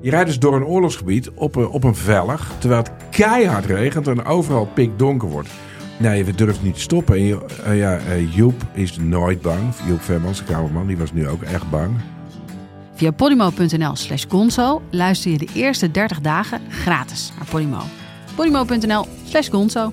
Je rijdt dus door een oorlogsgebied op een, op een vellig, terwijl het keihard regent en overal pikdonker wordt. Nee, we durven niet te stoppen. En, eh, ja, eh, Joep is nooit bang. Joep Vermans, de kamerman, die was nu ook echt bang. Via podimo.nl slash gonzo luister je de eerste 30 dagen gratis naar Podimo. podimo.nl slash gonzo.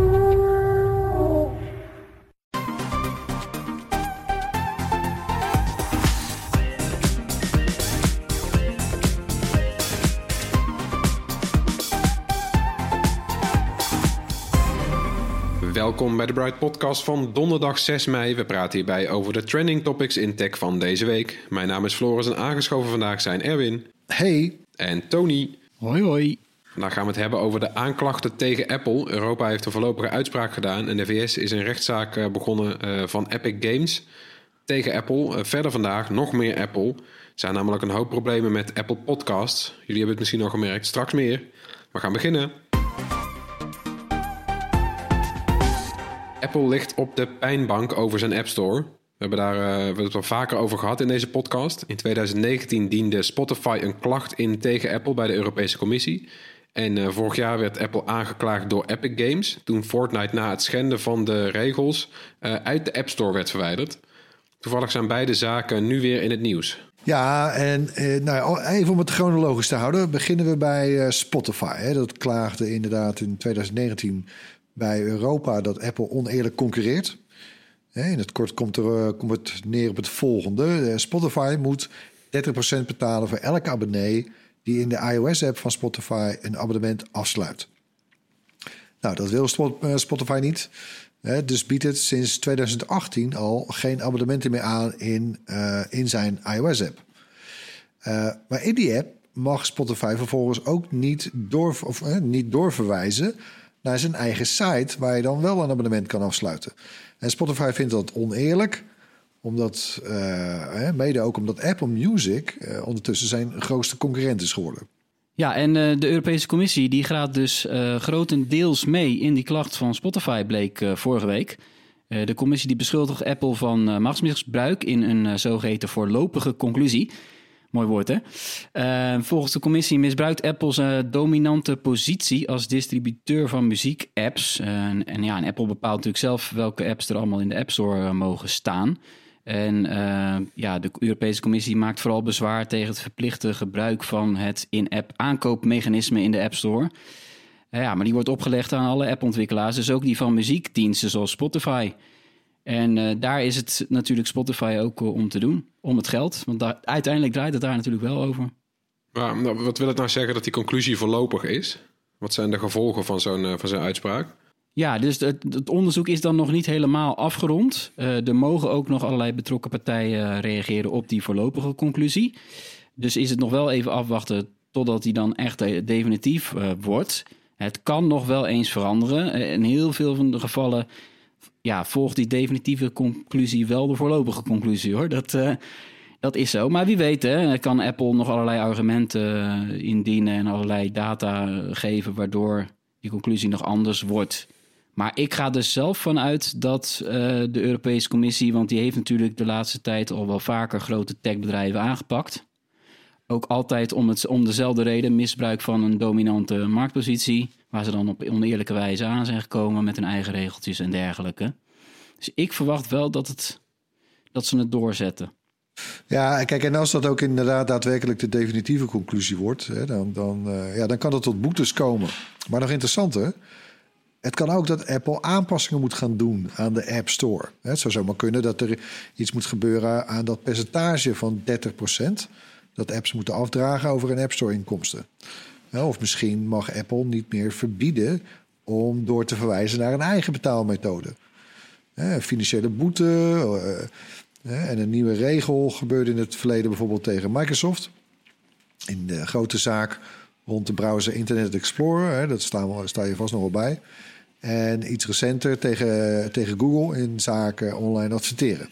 Welkom bij de Bright Podcast van donderdag 6 mei. We praten hierbij over de trending topics in tech van deze week. Mijn naam is Floris en aangeschoven vandaag zijn Erwin Hey, en Tony. Hoi hoi. Vandaag gaan we het hebben over de aanklachten tegen Apple. Europa heeft een voorlopige uitspraak gedaan en de VS is een rechtszaak eh, begonnen eh, van Epic Games tegen Apple. Eh, verder vandaag nog meer Apple. Er zijn namelijk een hoop problemen met Apple Podcasts. Jullie hebben het misschien al gemerkt, straks meer. We gaan beginnen. Apple ligt op de pijnbank over zijn App Store. We hebben daar eh, we het al vaker over gehad in deze podcast. In 2019 diende Spotify een klacht in tegen Apple bij de Europese Commissie. En eh, vorig jaar werd Apple aangeklaagd door Epic Games. Toen Fortnite na het schenden van de regels eh, uit de App Store werd verwijderd. Toevallig zijn beide zaken nu weer in het nieuws. ja, en nou, ja, even om het chronologisch te houden, beginnen we bij Spotify. Hè. Dat klaagde inderdaad in 2019 bij Europa dat Apple oneerlijk concurreert. In het kort komt, er, eh, komt het neer op het volgende. Eh, Spotify moet 30% betalen voor elke abonnee die in de iOS-app van Spotify een abonnement afsluit. Nou, dat wil eh, Spotify niet. Dus biedt het sinds 2018 al geen abonnementen meer aan in, in zijn iOS-app. Maar in die app mag Spotify vervolgens ook niet, door, of, niet doorverwijzen naar zijn eigen site, waar je dan wel een abonnement kan afsluiten. En Spotify vindt dat oneerlijk, omdat, eh, mede ook omdat Apple Music eh, ondertussen zijn grootste concurrent is geworden. Ja, en eh, de Europese Commissie die gaat dus grotendeels mee in die klacht van Spotify, bleek vorige week. De commissie die beschuldigt Apple van machtsmisbruik in een eh, zogeheten voorlopige conclusie. Mooi woord, hè? Eh, volgens de commissie misbruikt Apple zijn dominante positie als distributeur van muziekapps. Eh, en, ja, en Apple bepaalt natuurlijk zelf welke apps er allemaal in de App Store eh, mogen staan. En eh, ja, de Europese Commissie maakt vooral bezwaar tegen het verplichte gebruik van het in-app aankoopmechanisme in de App Store. Ja, maar die wordt opgelegd aan alle appontwikkelaars, dus ook die van muziekdiensten zoals Spotify. En eh, daar is het natuurlijk Spotify ook eh, om te doen, om het geld. Want daar, uiteindelijk draait het daar natuurlijk wel over. Maar nou, wat wil het nou zeggen dat die conclusie voorlopig is? Wat zijn de gevolgen van zo'n eh, van zo'n uitspraak? Ja, dus het, het onderzoek is dan nog niet helemaal afgerond. Eh, er mogen ook nog allerlei betrokken partijen reageren op die voorlopige conclusie. Dus is het nog wel even afwachten totdat die dan echt definitief wordt. Het kan nog wel eens veranderen. In heel veel van de gevallen ja, volgt die definitieve conclusie wel de voorlopige conclusie hoor. Dat, eh, dat is zo. Maar wie weet, hè, kan Apple nog allerlei argumenten eh, indienen en allerlei data eh, geven waardoor die conclusie nog anders wordt. Maar ik ga er zelf van uit dat de Europese Commissie, want die heeft natuurlijk de laatste tijd al wel vaker grote techbedrijven aangepakt. Ook altijd om, het, om dezelfde reden, misbruik van een dominante marktpositie, waar ze dan op oneerlijke wijze aan zijn gekomen met hun eigen regeltjes en dergelijke. Dus ik verwacht wel dat, het, dat ze het doorzetten. Ja, kijk, en als dat ook inderdaad daadwerkelijk de definitieve conclusie wordt, hè, dan, dan, eh, ja, dan kan het tot boetes komen. Maar nog interessanter, het kan ook dat Apple aanpassingen moet gaan doen aan de App Store. Het zou zomaar kunnen dat er iets moet gebeuren aan dat percentage van 30%. Dat apps moeten afdragen over een App Store inkomsten. Of misschien mag Apple niet meer verbieden om door te verwijzen naar een eigen betaalmethode. Financiële boete, eh, En een nieuwe regel gebeurde in het verleden bijvoorbeeld tegen Microsoft. In de grote zaak rond de browser Internet Explorer. Dat sta je vast nog wel bij. En iets recenter tegen, tegen Google in zaken online adverteren.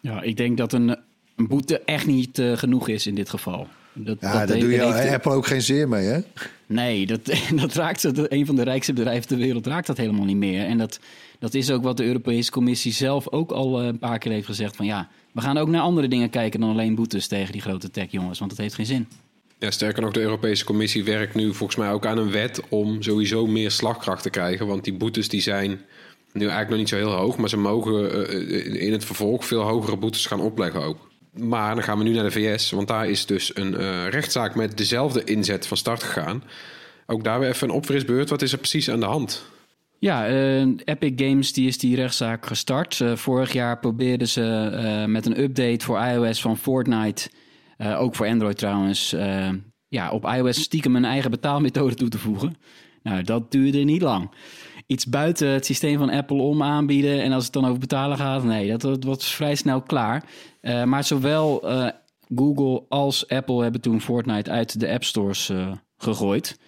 Ja, ik denk dat een, een boete echt niet eh, genoeg is in dit geval. Dat, Ja, daar heeft- doe je heeft- Apple ook geen zeer mee, hè? Nee, dat, dat raakt ze, een van de rijkste bedrijven ter wereld raakt dat helemaal niet meer. En dat, dat is ook wat de Europese Commissie zelf ook al eh, een paar keer heeft gezegd. Van ja, we gaan ook naar andere dingen kijken dan alleen boetes tegen die grote tech jongens. Want dat heeft geen zin. Ja, sterker nog, de Europese Commissie werkt nu volgens mij ook aan een wet om sowieso meer slagkracht te krijgen. Want die boetes die zijn nu eigenlijk nog niet zo heel hoog, maar ze mogen eh, in het vervolg veel hogere boetes gaan opleggen ook. Maar dan gaan we nu naar de VS, want daar is dus een eh, rechtszaak met dezelfde inzet van start gegaan. Ook daar weer even een opfrisbeurt. Wat is er precies aan de hand? Ja, eh, Epic Games die is die rechtszaak gestart. Eh, vorig jaar probeerden ze met een update voor iOS van Fortnite, ook voor Android trouwens, ja, op iOS stiekem een eigen betaalmethode toe te voegen. Nou, dat duurde niet lang. Iets buiten het systeem van Apple om aanbieden en als het dan over betalen gaat, nee, dat, dat was vrij snel klaar. Eh, maar zowel eh, Google als Apple hebben toen Fortnite uit de App Stores eh, gegooid.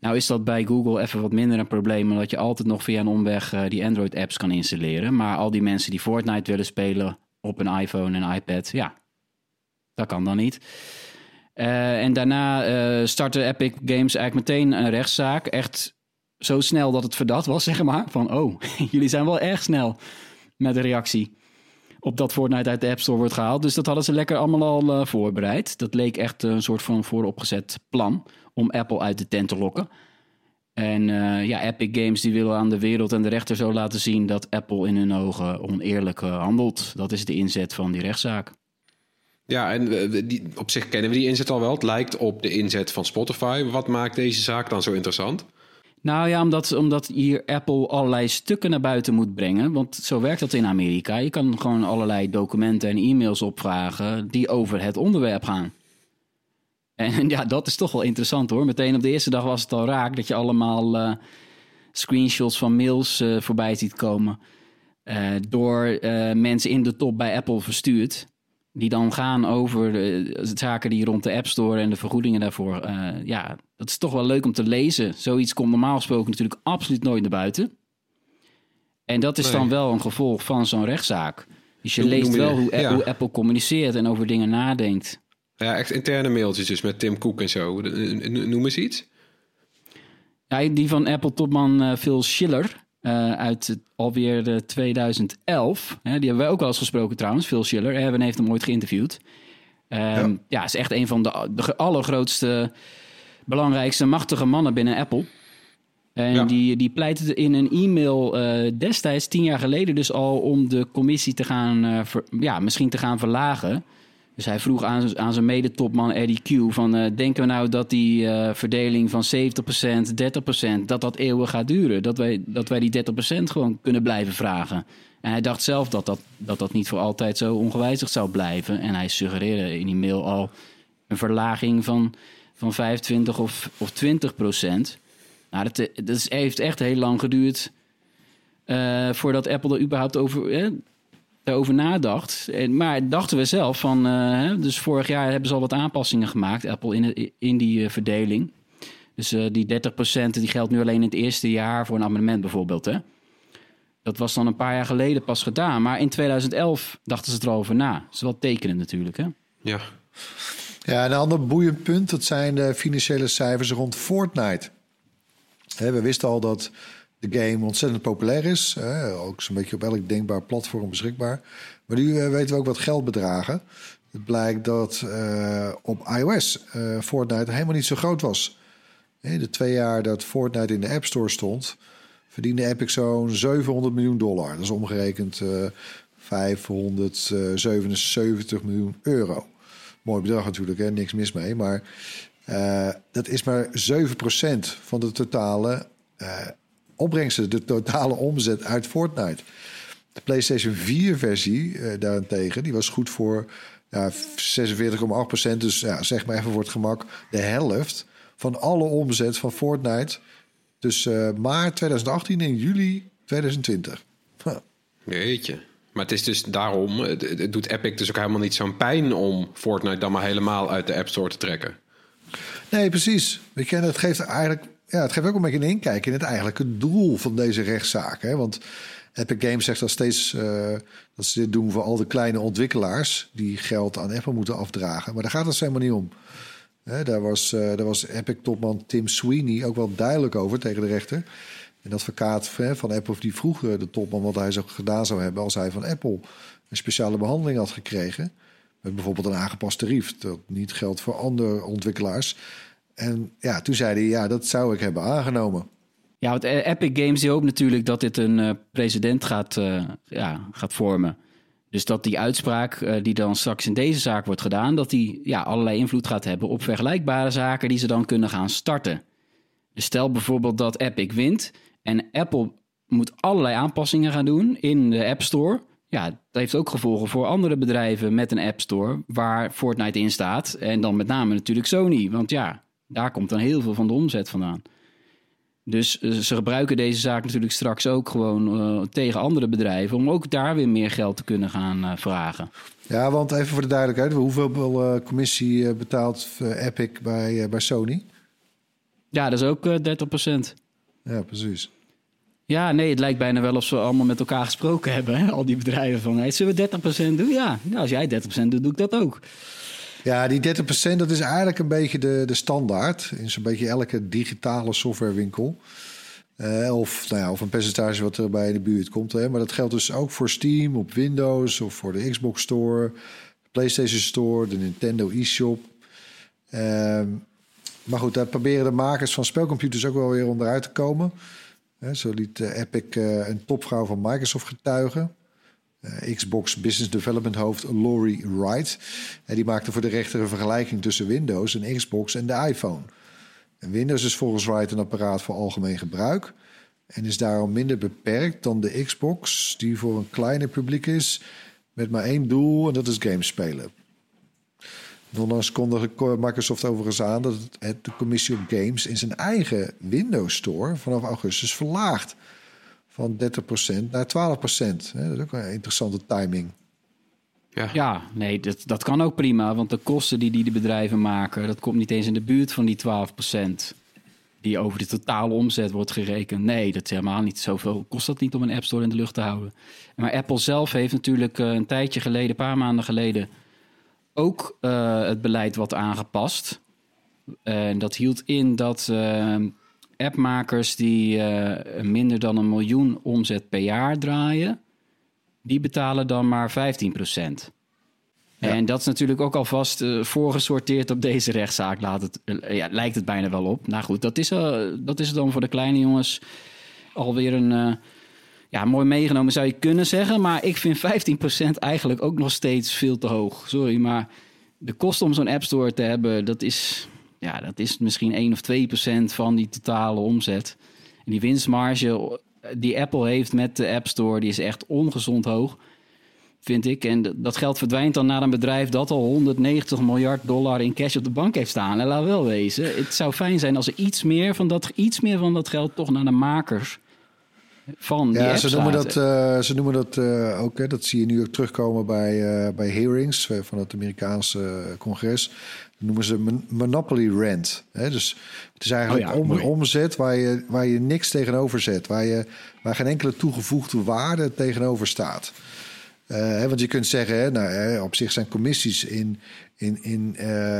Nou is dat bij Google even wat minder een probleem, omdat je altijd nog via een omweg die Android-apps kan installeren. Maar al die mensen die Fortnite willen spelen op een iPhone en iPad, ja, dat kan dan niet. En daarna eh, startte Epic Games eigenlijk meteen een rechtszaak. Echt zo snel dat het verdacht was, zeg maar. Van, oh, jullie zijn wel erg snel met de reactie op dat Fortnite uit de App Store wordt gehaald. Dus dat hadden ze lekker allemaal al eh, voorbereid. Dat leek echt een soort van vooropgezet plan om Apple uit de tent te lokken. En eh, ja, Epic Games die willen aan de wereld en de rechter zo laten zien dat Apple in hun ogen oneerlijk eh, handelt. Dat is de inzet van die rechtszaak. Ja, en eh, die, op zich kennen we die inzet al wel. Het lijkt op de inzet van Spotify. Wat maakt deze zaak dan zo interessant? Nou ja, omdat, omdat hier Apple allerlei stukken naar buiten moet brengen. Want zo werkt dat in Amerika. Je kan gewoon allerlei documenten en e-mails opvragen die over het onderwerp gaan. En ja, dat is toch wel interessant hoor. Meteen op de eerste dag was het al raak dat je allemaal eh, screenshots van mails eh, voorbij ziet komen. eh, door mensen in de top bij Apple verstuurd. Die dan gaan over de zaken die rond de App Store en de vergoedingen daarvoor. ja, dat is toch wel leuk om te lezen. Zoiets komt normaal gesproken natuurlijk absoluut nooit naar buiten. En dat is Nee. dan wel een gevolg van zo'n rechtszaak. Dus je leest wel hoe, Ja. hoe Apple communiceert en over dingen nadenkt. Ja, echt interne mailtjes dus met Tim Cook en zo. Noem eens iets. Ja, die van Apple-topman eh, Phil Schiller eh, uit het- alweer de 2011. Hè, die hebben wij ook wel eens gesproken trouwens, Phil Schiller. Erwin heeft hem ooit geïnterviewd. Ehm, ja. is echt een van de, de allergrootste, belangrijkste, machtige mannen binnen Apple. En Ja. die, die pleitte in een e-mail eh, destijds, tien jaar geleden dus al, om de commissie te gaan, eh, ver- ja, misschien te gaan verlagen. Dus hij vroeg aan, aan zijn medetopman Eddie Q van... eh, denken we nou dat die verdeling van 70%, 30%... dat dat eeuwen gaat duren? Dat wij, dat wij die 30% gewoon kunnen blijven vragen? En hij dacht zelf dat dat, dat dat niet voor altijd zo ongewijzigd zou blijven. En hij suggereerde in die mail al een verlaging van, van 25 of, of 20 procent. Nou, dat, dat is, heeft echt heel lang geduurd... eh, voordat Apple er überhaupt over, daarover nadacht. En, maar dachten we zelf van... eh, dus vorig jaar hebben ze al wat aanpassingen gemaakt, Apple, in, in die eh, verdeling. Dus die 30% die geldt nu alleen in het eerste jaar voor een abonnement bijvoorbeeld. Hè? Dat was dan een paar jaar geleden pas gedaan. Maar in 2011 dachten ze erover na. Dat is wel natuurlijk, hè? Ja. Ja, een ander boeiend punt, dat zijn de financiële cijfers rond Fortnite. We wisten al dat de game ontzettend populair is. Ook zo'n beetje op elk denkbaar platform beschikbaar. Maar nu eh, weten we ook wat geldbedragen. Het blijkt dat eh, op iOS eh, Fortnite helemaal niet zo groot was. De twee jaar dat Fortnite in de App Store stond... verdiende Epic zo'n 700 miljoen dollar. Dat is omgerekend eh 577 miljoen euro. Mooi bedrag natuurlijk, hè? niks mis mee. Maar eh, dat is maar 7% van de totale eh, opbrengsten, de totale omzet uit Fortnite. De PlayStation 4-versie eh, daarentegen, die was goed voor ja, 46,8%. Dus ja, zeg maar even voor het gemak de helft van alle omzet van Fortnite tussen maart 2018 en juli 2020. Huh. Maar het is dus daarom, het, doet Epic dus ook helemaal niet zo'n pijn om Fortnite dan maar helemaal uit de App Store te trekken. Nee, precies. Weet je, het geeft eigenlijk, ja, het geeft ook een beetje een inkijk in het eigenlijke doel van deze rechtszaak. Hè? Want Epic Games zegt al steeds eh, dat ze dit doen voor al de kleine ontwikkelaars die geld aan Apple moeten afdragen. Maar daar gaat het helemaal niet om. Hè, daar, was, eh, daar was Epic-topman Tim Sweeney ook wel duidelijk over tegen de rechter. Een advocaat van Apple die vroeg de topman wat hij zou gedaan zou hebben als hij van Apple een speciale behandeling had gekregen. Met bijvoorbeeld een aangepast tarief. Dat niet geldt voor andere ontwikkelaars. En ja, toen zei hij, ja, dat zou ik hebben aangenomen. Ja, want eh, Epic Games die hoopt natuurlijk dat dit een uh, president gaat, ja, gaat vormen. Dus dat die uitspraak die dan straks in deze zaak wordt gedaan, dat die ja, allerlei invloed gaat hebben op vergelijkbare zaken die ze dan kunnen gaan starten. Dus stel bijvoorbeeld dat Epic wint en Apple moet allerlei aanpassingen gaan doen in de App Store. Ja, dat heeft ook gevolgen voor andere bedrijven met een App Store waar Fortnite in staat. En dan met name natuurlijk Sony, want ja, daar komt dan heel veel van de omzet vandaan. Dus uh, ze gebruiken deze zaak natuurlijk straks ook gewoon uh, tegen andere bedrijven om ook daar weer meer geld te kunnen gaan uh, vragen. Ja, want even voor de duidelijkheid, hoeveel commissie betaalt Epic bij, bij Sony? Ja, dat is ook 30 Ja, precies. Ja, nee, het lijkt bijna wel of ze allemaal met elkaar gesproken hebben. Hè? Al die bedrijven van, hey, zullen we 30% doen? Ja, ja als jij 30% doet, doe ik dat ook. Ja, die 30% dat is eigenlijk een beetje de, de standaard in zo'n beetje elke digitale softwarewinkel. Uh, of, nou ja, of een percentage wat er bij in de buurt komt. Hè. Maar dat geldt dus ook voor Steam, op Windows of voor de Xbox Store, de PlayStation Store, de Nintendo eShop. Uh, maar goed, daar proberen de makers van spelcomputers ook wel weer onderuit te komen. Zo liet uh, Epic uh, een topvrouw van Microsoft getuigen. Uh, Xbox Business Development hoofd Laurie Wright. En die maakte voor de rechter een vergelijking tussen Windows en Xbox en de iPhone. Windows is volgens Wright een apparaat voor algemeen gebruik. En is daarom minder beperkt dan de Xbox, die voor een kleiner publiek is. Met maar één doel en dat is games spelen. Onlangs kondigde Microsoft overigens aan dat het de commissie op games in zijn eigen Windows Store vanaf augustus verlaagt. Van 30% naar 12%. Dat is ook een interessante timing. Ja, ja nee, dat, dat kan ook prima. Want de kosten die die de bedrijven maken, dat komt niet eens in de buurt van die 12%. Die over de totale omzet wordt gerekend. Nee, dat is helemaal niet zoveel. Kost dat niet om een App Store in de lucht te houden? Maar Apple zelf heeft natuurlijk eh, een tijdje geleden, een paar maanden geleden ook uh, het beleid wat aangepast. En dat hield in dat uh, appmakers die uh, minder dan een miljoen omzet per jaar draaien, die betalen dan maar 15 procent. Ja. En dat is natuurlijk ook alvast voorgesorteerd op deze rechtszaak. Laat het, ja, lijkt het bijna wel op. Nou goed, dat is, dat is dan voor de kleine jongens alweer een ja, mooi meegenomen zou je kunnen zeggen. Maar ik vind 15% eigenlijk ook nog steeds veel te hoog. Sorry, maar de kosten om zo'n App Store te hebben, dat is, ja, dat is misschien 1 of 2% van die totale omzet. En die winstmarge die Apple heeft met de App Store, die is echt ongezond hoog. Vind ik. En dat geld verdwijnt dan naar een bedrijf dat al 190 miljard dollar in cash op de bank heeft staan. En laat wel wezen, het zou fijn zijn als er iets meer van dat, iets meer van dat geld toch naar de makers van ja, ze noemen, dat, uh, ze noemen dat uh, ook, hè, dat zie je nu ook terugkomen bij, uh, bij hearings van het Amerikaanse congres. Dat noemen ze monopoly rent. Hè? Dus het is eigenlijk oh ja, om, omzet waar je, waar je niks tegenover zet, waar, je, waar geen enkele toegevoegde waarde tegenover staat. Hè, want je kunt zeggen, hè, nou, hè, op zich zijn commissies in, in, in,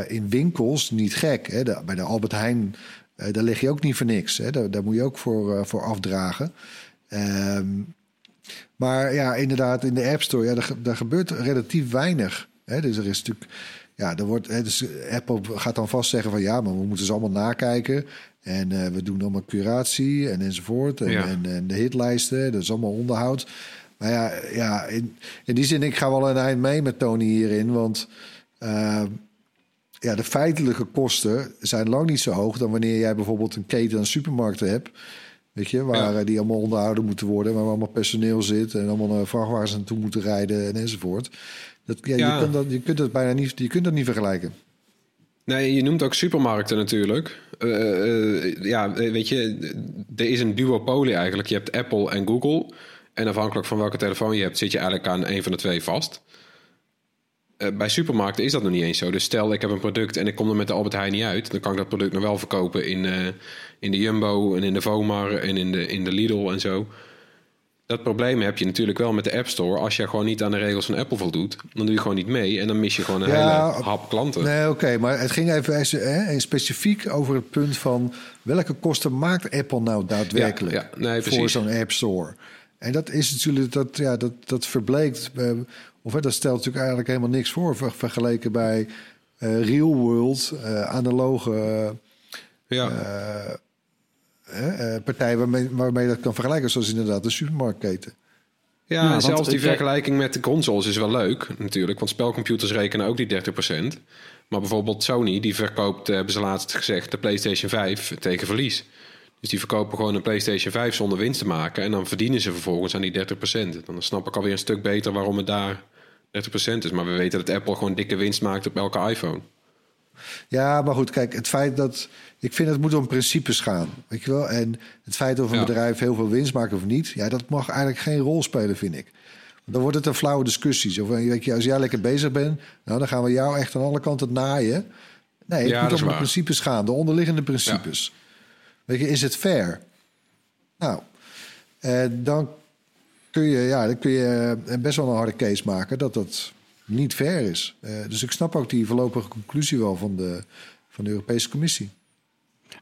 in winkels niet gek. Hè? De, bij de Albert Heijn, daar leg je ook niet voor niks. Hè? Daar, daar moet je ook voor, voor afdragen. Um, maar ja, inderdaad, in de App Store, ja, daar, gebeurt relatief weinig. Hè? Dus er is natuurlijk, ja, er wordt, hè, dus Apple gaat dan vast zeggen van ja, maar we moeten ze allemaal nakijken. En uh, we doen allemaal curatie en enzovoort. En, ja. en, en, de hitlijsten, dat is allemaal onderhoud. Maar ja, ja in, in die zin, ik ga wel een eind mee met Tony hierin. Want uh, ja, de feitelijke kosten zijn lang niet zo hoog dan wanneer jij bijvoorbeeld een keten aan supermarkten hebt. Weet je, waar ja. die allemaal onderhouden moeten worden, waar allemaal personeel zit en allemaal naar vrachtwagens naartoe moeten rijden en enzovoort. Dat, ja, ja. Je, kunt dat, je kunt dat bijna niet, je kunt dat niet vergelijken. Nee, je noemt ook supermarkten natuurlijk. Uh, uh, ja, weet je, er is een duopolie eigenlijk. Je hebt Apple en Google. En afhankelijk van welke telefoon je hebt, zit je eigenlijk aan een van de twee vast. Eh, bij supermarkten is dat nog niet eens zo. Dus stel, ik heb een product en ik kom er met de Albert Heijn niet uit... dan kan ik dat product nog wel verkopen in, eh, in de Jumbo en in de Vomar en in de, in de Lidl en zo. Dat probleem heb je natuurlijk wel met de App Store. Als je gewoon niet aan de regels van Apple voldoet... dan doe je gewoon niet mee en dan mis je gewoon een Ja, hele hap klanten. Nee, oké, maar het ging even hè, specifiek over het punt van welke kosten maakt Apple nou daadwerkelijk Ja, ja, nee, voor zo'n App Store? En dat is natuurlijk dat, ja, dat, dat verbleekt, eh, of hè, dat stelt natuurlijk eigenlijk helemaal niks voor ver- vergeleken bij eh, real world, eh, analoge eh, Ja. eh, eh, partijen waarmee, waarmee dat kan vergelijken, zoals inderdaad de supermarktketen. Ja, Nou, en zelfs die ik- vergelijking met de consoles is wel leuk natuurlijk. Want spelcomputers rekenen ook die 30%. Maar bijvoorbeeld Sony, die verkoopt, eh, hebben ze laatst gezegd, de PlayStation 5 tegen verlies. Dus die verkopen gewoon een PlayStation 5 zonder winst te maken. En dan verdienen ze vervolgens aan die 30%. Dan snap ik alweer een stuk beter waarom het daar 30% is. Maar we weten dat Apple gewoon dikke winst maakt op elke iPhone. Ja, maar goed, kijk, het feit dat. Ik vind het moet om principes gaan. Weet je wel? En het feit of een Ja. bedrijf heel veel winst maakt of niet, ja, dat mag eigenlijk geen rol spelen, vind ik. Dan wordt het een flauwe discussie. Zo weet je, als jij lekker bezig bent, nou, dan gaan we jou echt aan alle kanten naaien. Nee, het Ja, moet om de principes gaan, de onderliggende principes. Weet je, is het fair? Nou, eh, dan kun je, ja, dan kun je eh, best wel een harde case maken dat dat niet fair is. Eh, dus ik snap ook die voorlopige conclusie wel van de, van de Europese Commissie.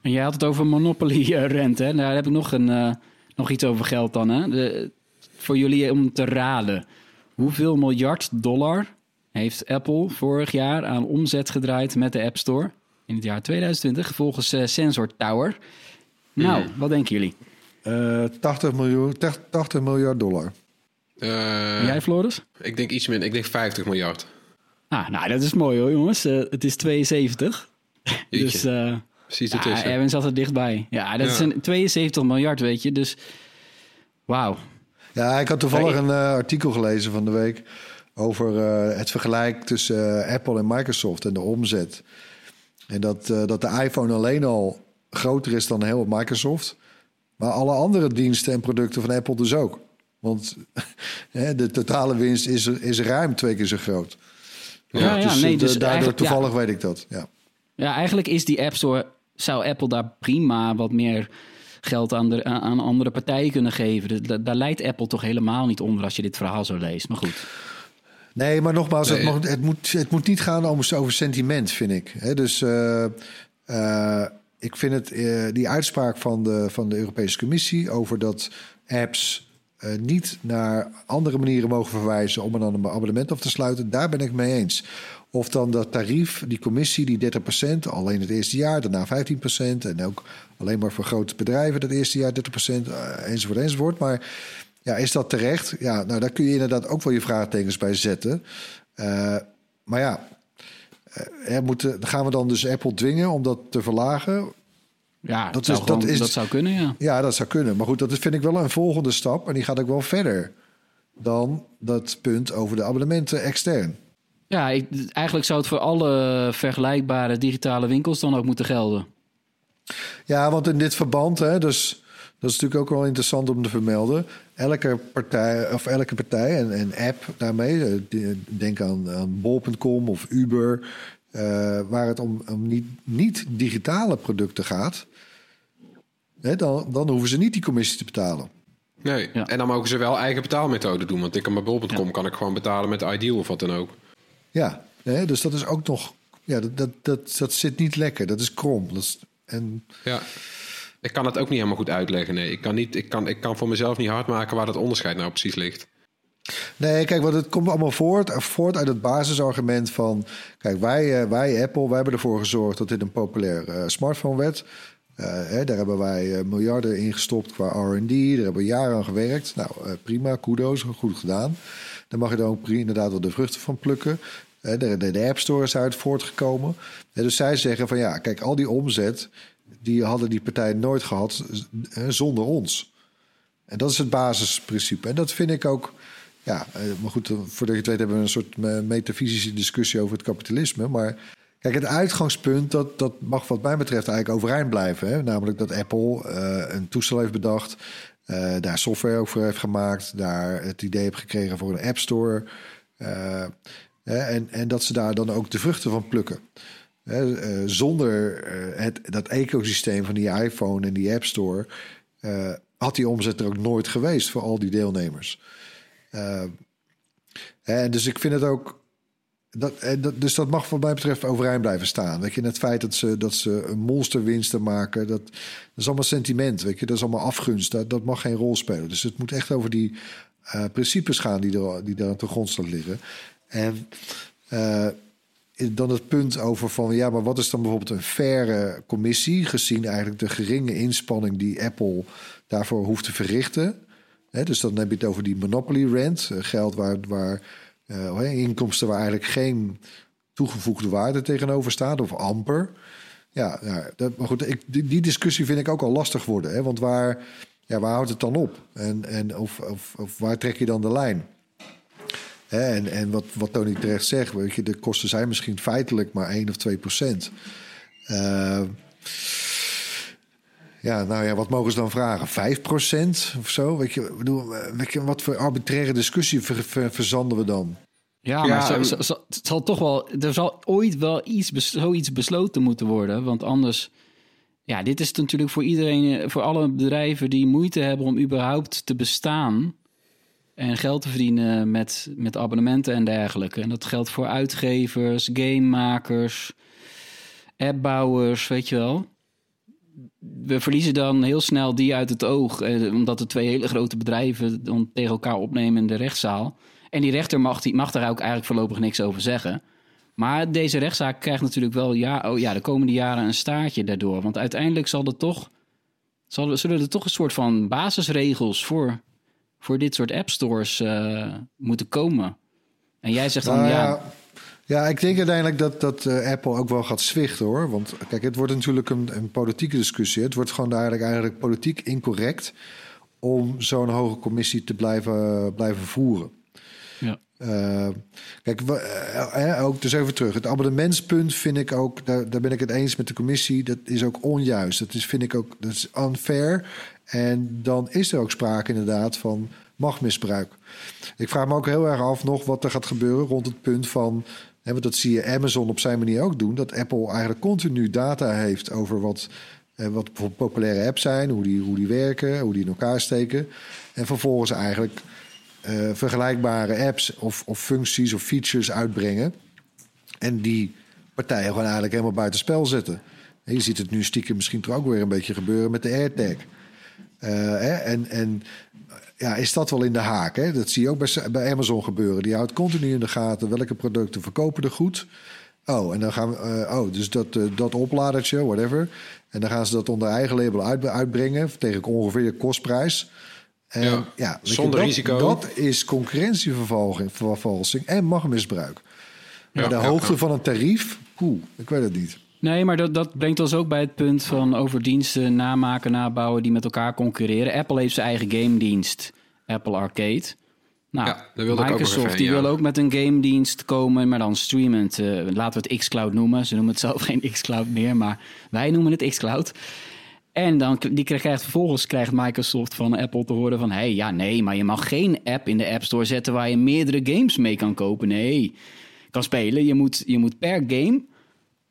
En jij had het over monopoly-rente. Daar heb ik nog, een, eh, nog iets over geld dan. Hè? De, voor jullie om te raden. Hoeveel miljard dollar heeft Apple vorig jaar aan omzet gedraaid met de App Store? In het jaar 2020, volgens eh, Sensor Tower. Nou, wat denken jullie? Eh 80, miljoen, 80 miljard dollar. Eh, jij, Floris? Ik denk iets minder. Ik denk 50 miljard. Ah, nou, dat is mooi hoor, jongens. Eh, het is 72. Jeetje. Dus eh Precies ja, ertussen. Erwin zat er dichtbij. Ja, dat is Ja. een 72 miljard, weet je. Dus wauw. Ja, ik had toevallig een eh, artikel gelezen van de week over eh, het vergelijk tussen Apple en Microsoft en de omzet. En dat, eh, dat de iPhone alleen al groter is dan heel Microsoft. Maar alle andere diensten en producten van Apple dus ook. Want hè, de totale winst is, is ruim twee keer zo groot. Ja, ja, dus, nee, eh, dus daardoor toevallig weet ik dat. Ja. Ja, eigenlijk is die App Store... zou Apple daar prima wat meer geld aan, de, aan andere partijen kunnen geven. Dus da- daar leidt Apple toch helemaal niet onder als je dit verhaal zo leest. Maar goed. Nee, maar nogmaals, het, mag, het, moet, het moet niet gaan om, over sentiment, vind ik. Hè, dus eh, eh, ik vind het, eh, die uitspraak van de, van de Europese Commissie over dat apps eh, niet naar andere manieren mogen verwijzen om een abonnement af te sluiten, daar ben ik mee eens. Of dan dat tarief, die commissie, die 30%, alleen het eerste jaar, daarna 15%. En ook alleen maar voor grote bedrijven dat eerste jaar 30%, eh, enzovoort, enzovoort. Maar ja, is dat terecht? Ja, nou daar kun je inderdaad ook wel je vraagtekens bij zetten. Maar ja, eh, er moeten, gaan we dan dus Apple dwingen om dat te verlagen? Ja, Dat dat, dat gewoon- is- dat zou kunnen, ja. Ja, dat zou kunnen. Maar goed, dat vind ik wel een volgende stap. En die gaat ook wel verder dan dat punt over de abonnementen extern. Ja, ik, eigenlijk zou het voor alle vergelijkbare digitale winkels dan ook moeten gelden. Ja, want in dit verband, hè, dus dat is natuurlijk ook wel interessant om te vermelden. Elke partij, of elke partij en, en app daarmee, eh, denk aan, aan bol.com of Uber, eh, waar het om, om niet, niet digitale producten gaat, hè, dan, dan hoeven ze niet die commissie te betalen. Nee, Ja. en dan mogen ze wel eigen betaalmethode doen. Want ik kan bij bol.com kan ik gewoon betalen met Ideal of wat dan ook. Ja, hè, dus dat is ook nog, ja, dat, dat, dat, dat zit niet lekker, dat is krom. Dat is, en Ja. Ik kan het ook niet helemaal goed uitleggen. Nee, ik kan, niet, ik kan, ik kan voor mezelf niet hard maken waar dat onderscheid nou precies ligt. Nee, kijk, want het komt allemaal voort, voort uit het basisargument van... Kijk, wij, eh, wij Apple, wij hebben ervoor gezorgd dat dit een populair eh, smartphone werd. Eh, hè, daar hebben wij eh, miljarden in gestopt qua R&D. Daar hebben we jaren aan gewerkt. Nou, prima, kudos, goed gedaan. Daar mag je dan ook inderdaad wel de vruchten van plukken. De, de, de App Store is uit voortgekomen. Eh, dus zij zeggen van ja, kijk, al die omzet... die hadden die partijen nooit gehad eh, zonder ons. En dat is het basisprincipe. En dat vind ik ook. Ja, eh, maar goed, voordat je het weet hebben we een soort metafysische discussie over het kapitalisme. Maar kijk, het uitgangspunt, dat, dat mag wat mij betreft eigenlijk overeind blijven. Hè? Namelijk dat Apple eh, een toestel heeft bedacht. daar software voor heeft gemaakt, daar het idee heeft gekregen voor een App Store. En, en dat ze daar dan ook de vruchten van plukken. Eh, zonder eh, het, dat ecosysteem van die iPhone en die App Store eh, had die omzet er ook nooit geweest voor al die deelnemers. En dus ik vind het ook. Dat, en dat, dus dat mag wat mij betreft overeind blijven staan. Weet je, het feit dat ze, dat ze een monsterwinsten maken, dat, is allemaal sentiment. Weet je, dat is allemaal afgunst. Dat, dat mag geen rol spelen. Dus het moet echt over die principes gaan die er, die daar aan de grondslag liggen. En dan het punt over van ja, maar wat is dan bijvoorbeeld een faire commissie, gezien eigenlijk de geringe inspanning die Apple daarvoor hoeft te verrichten. Hè, dus dan heb je het over die monopoly rent, eh, geld waar, waar eh, inkomsten waar eigenlijk geen toegevoegde waarde tegenover staat, of amper. Ja, ja dat, maar goed, ik, die, die discussie vind ik ook al lastig worden. Hè, want waar, ja, waar houdt het dan op? En, en of, of, of waar trek je dan de lijn? Hè, en en wat, wat Tony terecht zegt, weet je, de kosten zijn misschien feitelijk maar 1 of 2 procent. Eh, ja, nou ja, wat mogen ze dan vragen? 5 procent of zo? Weet je, bedoel, eh, weet je, wat voor arbitraire discussie ver- ver- verzanden we dan? Ja, Ja, maar zo- en- zo- zo- het zal toch wel, er zal ooit wel iets, zoiets besloten moeten worden. Want anders, ja, dit is natuurlijk voor iedereen, eh, voor alle bedrijven die moeite hebben om überhaupt te bestaan en geld te verdienen met, met abonnementen en dergelijke. En dat geldt voor uitgevers, gamemakers, appbouwers, weet je wel. We verliezen dan heel snel die uit het oog, eh, omdat de twee hele grote bedrijven dan tegen elkaar opnemen in de rechtszaal. En die rechter mag, die, mag daar ook eigenlijk voorlopig niks over zeggen. Maar deze rechtszaak krijgt natuurlijk wel ja, oh ja, de komende jaren een staartje daardoor. Want uiteindelijk zal er toch, zal, zullen er toch een soort van basisregels voor, voor dit soort appstores eh moeten komen. En jij zegt dan, Nou ja, ja, ja, ik denk uiteindelijk dat, dat eh, Apple ook wel gaat zwichten hoor. Want kijk, het wordt natuurlijk een, een politieke discussie. Het wordt gewoon eigenlijk, eigenlijk politiek incorrect om zo'n hoge commissie te blijven, blijven voeren. Ja. Eh, kijk, we- eh, ook dus even terug. Het abonnementspunt vind ik ook, daar, daar ben ik het eens met de commissie. Dat is ook onjuist. Dat is, vind ik ook, dat is unfair. En dan is er ook sprake inderdaad van machtmisbruik. Ik vraag me ook heel erg af nog wat er gaat gebeuren rond het punt van. Hè, want dat zie je Amazon op zijn manier ook doen. Dat Apple eigenlijk continu data heeft over wat, eh, wat populaire apps zijn, hoe die, hoe die werken, hoe die in elkaar steken. En vervolgens eigenlijk eh, vergelijkbare apps of, of functies of features uitbrengen. En die partijen gewoon eigenlijk helemaal buitenspel zetten. En je ziet het nu stiekem misschien toch ook weer een beetje gebeuren met de AirTag. Eh, hè, en, en ja, is dat wel in de haak? Hè? Dat zie je ook bij, bij Amazon gebeuren. Die houdt continu in de gaten welke producten verkopen er goed. Oh, en dan gaan we, eh, oh, dus dat, eh, dat opladertje, whatever. En dan gaan ze dat onder eigen label uit, uitbrengen tegen ongeveer de kostprijs. En, Ja, ja, zonder dat, risico. Dat is concurrentievervalsing vervalsing en machtmisbruik. Maar de ja, hoogte ja. van een tarief, poeh, ik weet het niet. Nee, maar dat, dat brengt ons ook bij het punt van over diensten namaken, nabouwen die met elkaar concurreren. Apple heeft zijn eigen game dienst, Apple Arcade. Nou, Ja, ook Microsoft even die ja. wil ook met een game dienst komen, maar dan streamend. eh, laten we het xCloud noemen. Ze noemen het zelf geen xCloud meer, maar wij noemen het xCloud. En dan die krijgt vervolgens krijgt Microsoft van Apple te horen van... hé, hey, ja, nee, maar je mag geen app in de App Store zetten... waar je meerdere games mee kan kopen. Nee, kan spelen. Je moet, je moet per game,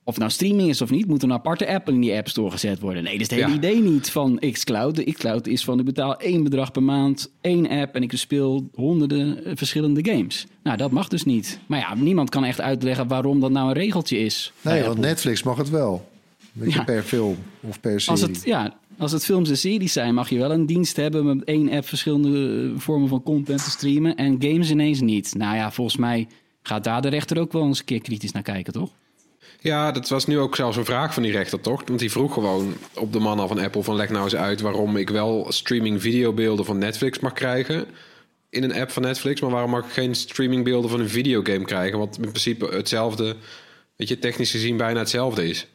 of nou streaming is of niet... moet een aparte app in die App Store gezet worden. Nee, dat is het hele Ja. idee niet van xCloud. De xCloud is van, ik betaal één bedrag per maand, één app... en ik speel honderden eh, verschillende games. Nou, dat mag dus niet. Maar ja, niemand kan echt uitleggen waarom dat nou een regeltje is. Nee, want. Netflix mag het wel. Weet je, Ja. per film of per serie. Als het, ja, als het films en series zijn, mag je wel een dienst hebben met één app verschillende eh, vormen van content te streamen en games ineens niet. Nou ja, volgens mij gaat daar de rechter ook wel eens een keer kritisch naar kijken, toch? Ja, dat was nu ook zelfs een vraag van die rechter, toch? Want die vroeg gewoon op de man al van Apple van leg nou eens uit waarom ik wel streaming videobeelden van Netflix mag krijgen in een app van Netflix, maar waarom mag ik geen streamingbeelden van een videogame krijgen, wat in principe hetzelfde, weet je, technisch gezien bijna hetzelfde is.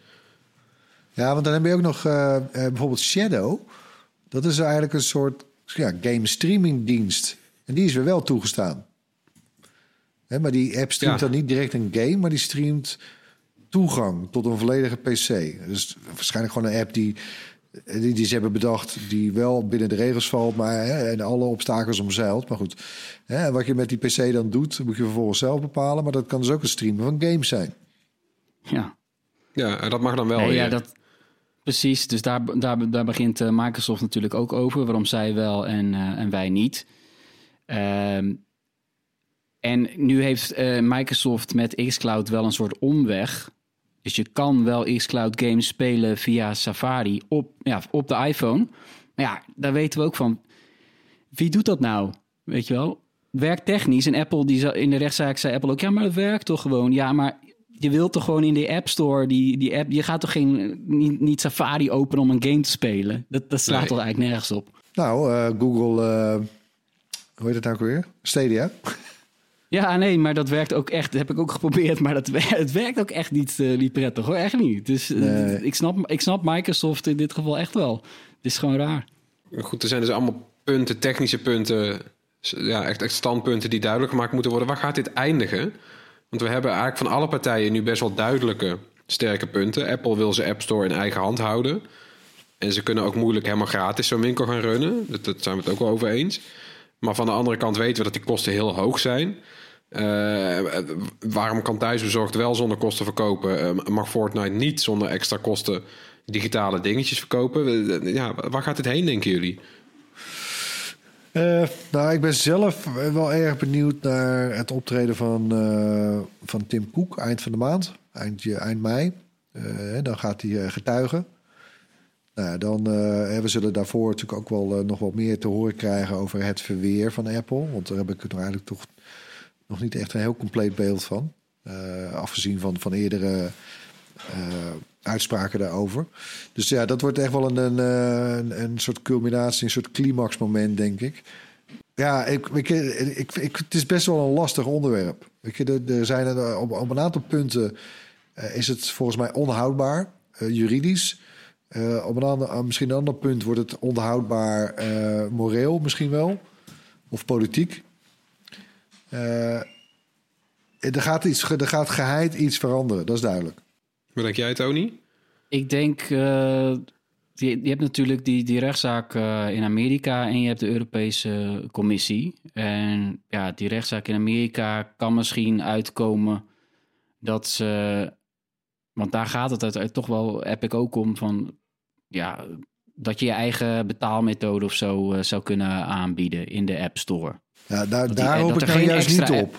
Ja, want dan heb je ook nog eh, eh, bijvoorbeeld Shadow. Dat is eigenlijk een soort ja, game streaming dienst. En die is weer wel toegestaan. Hè, maar die app streamt Ja. dan niet direct een game, maar die streamt toegang tot een volledige PC. Dus waarschijnlijk gewoon een app die die, die ze hebben bedacht, die wel binnen de regels valt, maar hè, en alle obstakels omzeilt. Maar goed, hè, wat je met die PC dan doet, moet je vervolgens zelf bepalen. Maar dat kan dus ook een streamen van games zijn. Ja, Ja, en dat mag dan wel Nee, ja, dat, precies. Dus daar, daar, daar begint eh, Microsoft natuurlijk ook over. Waarom zij wel en, eh, en wij niet. Ehm, en nu heeft eh, Microsoft met xCloud wel een soort omweg. Dus je kan wel xCloud games spelen via Safari op, ja, op de iPhone. Maar ja, daar weten we ook van. Wie doet dat nou? Weet je wel? Werktechnisch. En Apple, die in de rechtszaak zei Apple ook... Ja, maar dat werkt toch gewoon? Ja, maar je wilt toch gewoon in de App Store... Die, die app, je gaat toch geen, niet, niet Safari openen om een game te spelen? Dat, dat slaat Nee. toch eigenlijk nergens op? Nou, eh, Google, eh, hoe heet het nou ook weer? Stadia. Ja, nee, maar dat werkt ook echt. Dat heb ik ook geprobeerd, maar dat, het werkt ook echt niet, eh, niet prettig hoor. Echt niet. Dus eh, Nee. ik, snap, ik snap Microsoft in dit geval echt wel. Het is gewoon raar. Goed, er zijn dus allemaal punten, technische punten, ja, echt, echt standpunten die duidelijk gemaakt moeten worden. Waar gaat dit eindigen? Want we hebben eigenlijk van alle partijen nu best wel duidelijke, sterke punten. Apple wil zijn App Store in eigen hand houden. En ze kunnen ook moeilijk helemaal gratis zo'n winkel gaan runnen. Dat, dat zijn we het ook wel over eens. Maar van de andere kant weten we dat die kosten heel hoog zijn. Eh, waarom kan thuisbezorgd wel zonder kosten verkopen? Eh, mag Fortnite niet zonder extra kosten digitale dingetjes verkopen? Ja, waar gaat het heen, denken jullie? Eh, nou, ik ben zelf wel erg benieuwd naar het optreden van, eh, van Tim Cook eind van de maand, eind, eind mei. Dan gaat hij getuigen. Nou, dan, we zullen daarvoor natuurlijk ook wel nog wat meer te horen krijgen over het verweer van Apple. Want daar heb ik nou eigenlijk toch nog niet echt een heel compleet beeld van. Eh, afgezien van, van eerdere eh, uitspraken daarover. Dus ja, dat wordt echt wel een, een, eh, een, een soort culminatie, een soort climaxmoment, denk ik. Ja, ik, ik, ik, het is best wel een lastig onderwerp. Weet je, er, er zijn er, op, op een aantal punten is het volgens mij onhoudbaar, juridisch. Op een ander, misschien een ander punt wordt het onhoudbaar, moreel misschien wel. Of politiek. Eh, er, gaat iets, er gaat geheid iets veranderen, dat is duidelijk. Wat denk jij, Tony? Ik denk, eh, je, je hebt natuurlijk die, die rechtszaak eh, in Amerika en je hebt de Europese Commissie. En ja, die rechtszaak in Amerika kan misschien uitkomen dat ze, want daar gaat het uiteindelijk toch wel, heb ik ook om van, ja, dat je je eigen betaalmethode of zo zou kunnen aanbieden in de App Store. Ja, daar, die- hoop ik nou juist niet app- op.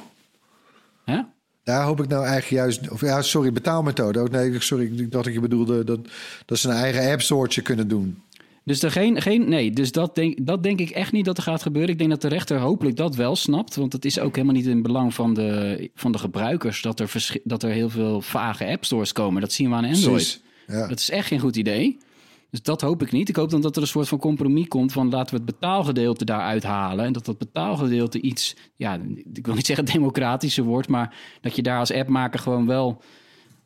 Hè? Daar hoop ik nou eigenlijk juist... Of ja, sorry, betaalmethode. Oh, nee, sorry, ik dacht dat je bedoelde dat, dat ze een eigen app-soortje kunnen doen. Dus er geen, geen nee, dus dat denk, dat denk ik echt niet dat er gaat gebeuren. Ik denk dat de rechter hopelijk dat wel snapt. Want het is ook helemaal niet in belang van de, van de gebruikers dat er, dat er heel veel vage app stores komen. Dat zien we aan Android. Precies. Ja. Dat is echt geen goed idee. Dus dat hoop ik niet. Ik hoop dan dat er een soort van compromis komt van laten we het betaalgedeelte daaruit halen. En dat dat betaalgedeelte iets, ja, ik wil niet zeggen democratischer wordt, maar dat je daar als appmaker gewoon wel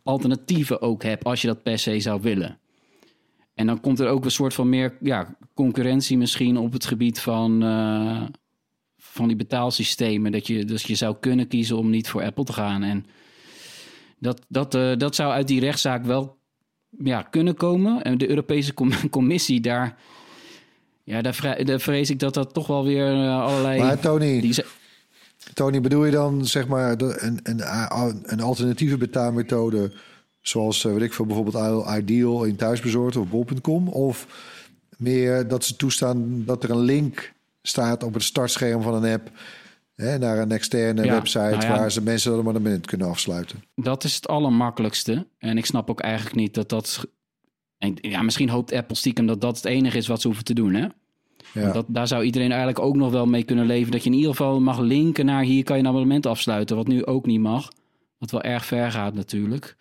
alternatieven ook hebt als je dat per se zou willen. En dan komt er ook een soort van meer ja, concurrentie misschien op het gebied van, eh, van die betaalsystemen. Dat je, dus je zou kunnen kiezen om niet voor Apple te gaan. En dat, dat, eh, dat zou uit die rechtszaak wel ja, kunnen komen. En de Europese com- Commissie, daar, ja, daar, vre- daar vrees ik dat dat toch wel weer eh, allerlei... Maar Tony, die, Tony, bedoel je dan zeg maar een, een, een alternatieve betaalmethode... zoals, eh, weet ik veel, bijvoorbeeld Ideal in thuisbezorgd of bol.com... of meer dat ze toestaan dat er een link staat op het startscherm van een app... Hè, naar een externe Ja, website nou ja. waar ze mensen een abonnement kunnen afsluiten. Dat is het allermakkelijkste. En ik snap ook eigenlijk niet dat dat... en Ja, misschien hoopt Apple stiekem dat dat het enige is wat ze hoeven te doen, hè? Ja. Dat, daar zou iedereen eigenlijk ook nog wel mee kunnen leven. Dat je in ieder geval mag linken naar hier kan je een abonnement afsluiten. Wat nu ook niet mag. Wat wel erg ver gaat natuurlijk.